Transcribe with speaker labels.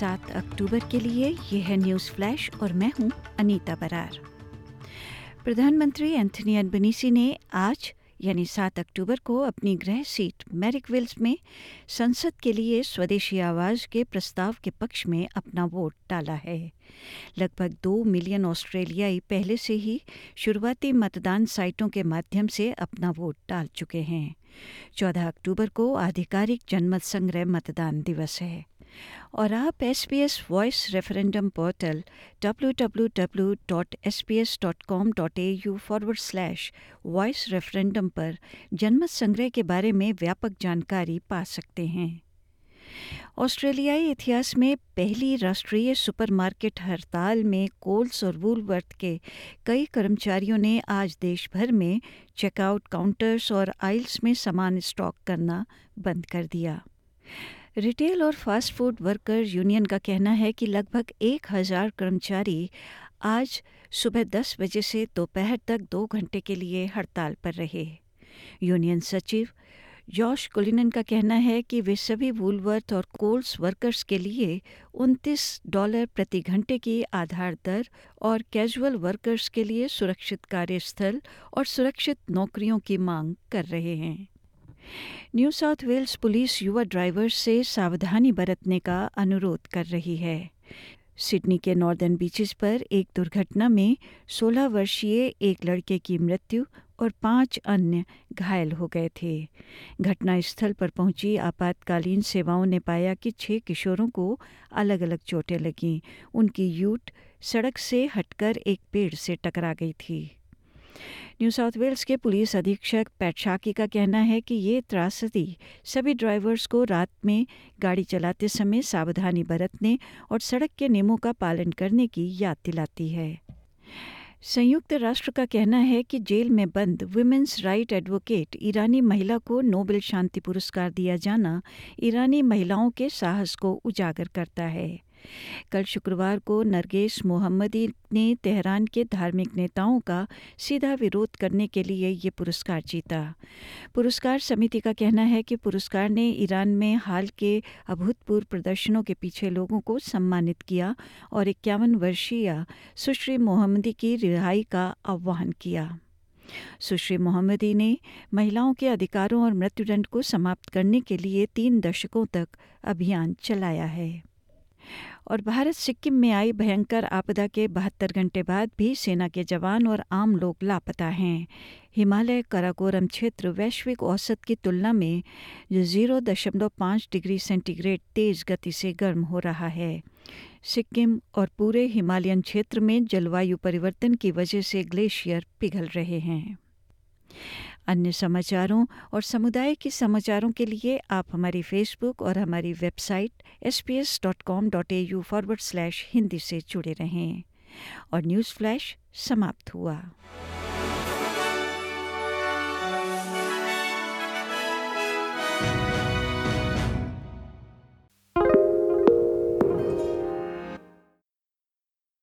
Speaker 1: सात अक्टूबर के लिए यह है न्यूज़ फ्लैश और मैं हूँ अनीता बरार। प्रधानमंत्री एंथनी अल्बनीसी ने आज, यानी सात अक्टूबर को अपनी गृह सीट मैरिकविल्स में संसद के लिए स्वदेशी आवाज़ के प्रस्ताव के पक्ष में अपना वोट डाला है। लगभग दो मिलियन ऑस्ट्रेलियाई पहले से ही शुरुआती मतदान साइटों के माध्यम से अपना वोट डाल चुके हैं। चौदह अक्टूबर को आधिकारिक जनमत संग्रह मतदान दिवस है। और आप S P S voice referendum portal W W W dot S B S dot com dot A U forward slash voice referendum पर जनमत संग्रह के बारे में व्यापक जानकारी पा सकते हैं। ऑस्ट्रेलियाई इतिहास में पहली राष्ट्रीय सुपरमार्केट हड़ताल में कोल्स और वूलवर्थ के कई कर्मचारियों ने आज देश भर में चेकआउट काउंटर्स और आइल्स में सामान स्टॉक करना बंद कर दिया। रिटेल और फास्ट फ़ूड वर्कर यूनियन का कहना है कि लगभग एक हज़ार कर्मचारी आज सुबह दस बजे से दोपहर तक दो घंटे के लिए हड़ताल पर रहे। यूनियन सचिव जॉश कुलिनन का कहना है कि वे सभी वूलवर्थ और कोल्स वर्कर्स के लिए 29 डॉलर प्रति घंटे की आधार दर और कैजुअल वर्कर्स के लिए सुरक्षित कार्यस्थल और सुरक्षित नौकरियों की मांग कर रहे हैं। न्यू साउथ वेल्स पुलिस युवा ड्राइवर्स से सावधानी बरतने का अनुरोध कर रही है। सिडनी के नॉर्दर्न बीचेस पर एक दुर्घटना में 16 वर्षीय एक लड़के की मृत्यु और पाँच अन्य घायल हो गए थे। घटनास्थल पर पहुँची आपातकालीन सेवाओं ने पाया कि छह किशोरों को अलग अलग चोटें लगीं। उनकी यूट सड़क से हटकर एक पेड़ से टकरा गई थी। न्यू साउथ वेल्स के पुलिस अधीक्षक पैटशाकी का कहना है कि ये त्रासदी सभी ड्राइवर्स को रात में गाड़ी चलाते समय सावधानी बरतने और सड़क के नियमों का पालन करने की याद दिलाती है। संयुक्त राष्ट्र का कहना है कि जेल में बंद वुमेन्स राइट एडवोकेट ईरानी महिला को नोबेल शांति पुरस्कार दिया जाना ईरानी महिलाओं के साहस को उजागर करता है। कल शुक्रवार को नरगेश मोहम्मदी ने तेहरान के धार्मिक नेताओं का सीधा विरोध करने के लिए ये पुरस्कार जीता। पुरस्कार समिति का कहना है कि पुरस्कार ने ईरान में हाल के अभूतपूर्व प्रदर्शनों के पीछे लोगों को सम्मानित किया और इक्यावन वर्षीय सुश्री मोहम्मदी की रिहाई का आह्वान किया। सुश्री मोहम्मदी ने महिलाओं के अधिकारों और मृत्युदंड को समाप्त करने के लिए तीन दशकों तक अभियान चलाया है। और भारत सिक्किम में आई भयंकर आपदा के बहत्तर घंटे बाद भी सेना के जवान और आम लोग लापता हैं। हिमालय, कराकोरम क्षेत्र वैश्विक औसत की तुलना में जो ज़ीरो दशमलव पाँच डिग्री सेंटीग्रेड तेज गति से गर्म हो रहा है। सिक्किम और पूरे हिमालयन क्षेत्र में जलवायु परिवर्तन की वजह से ग्लेशियर पिघल रहे हैं। अन्य समाचारों और समुदाय के समाचारों के लिए आप हमारी फेसबुक और हमारी website S P S dot com dot A U forward slash Hindi से जुड़े रहें। और न्यूज़ फ्लैश समाप्त हुआ।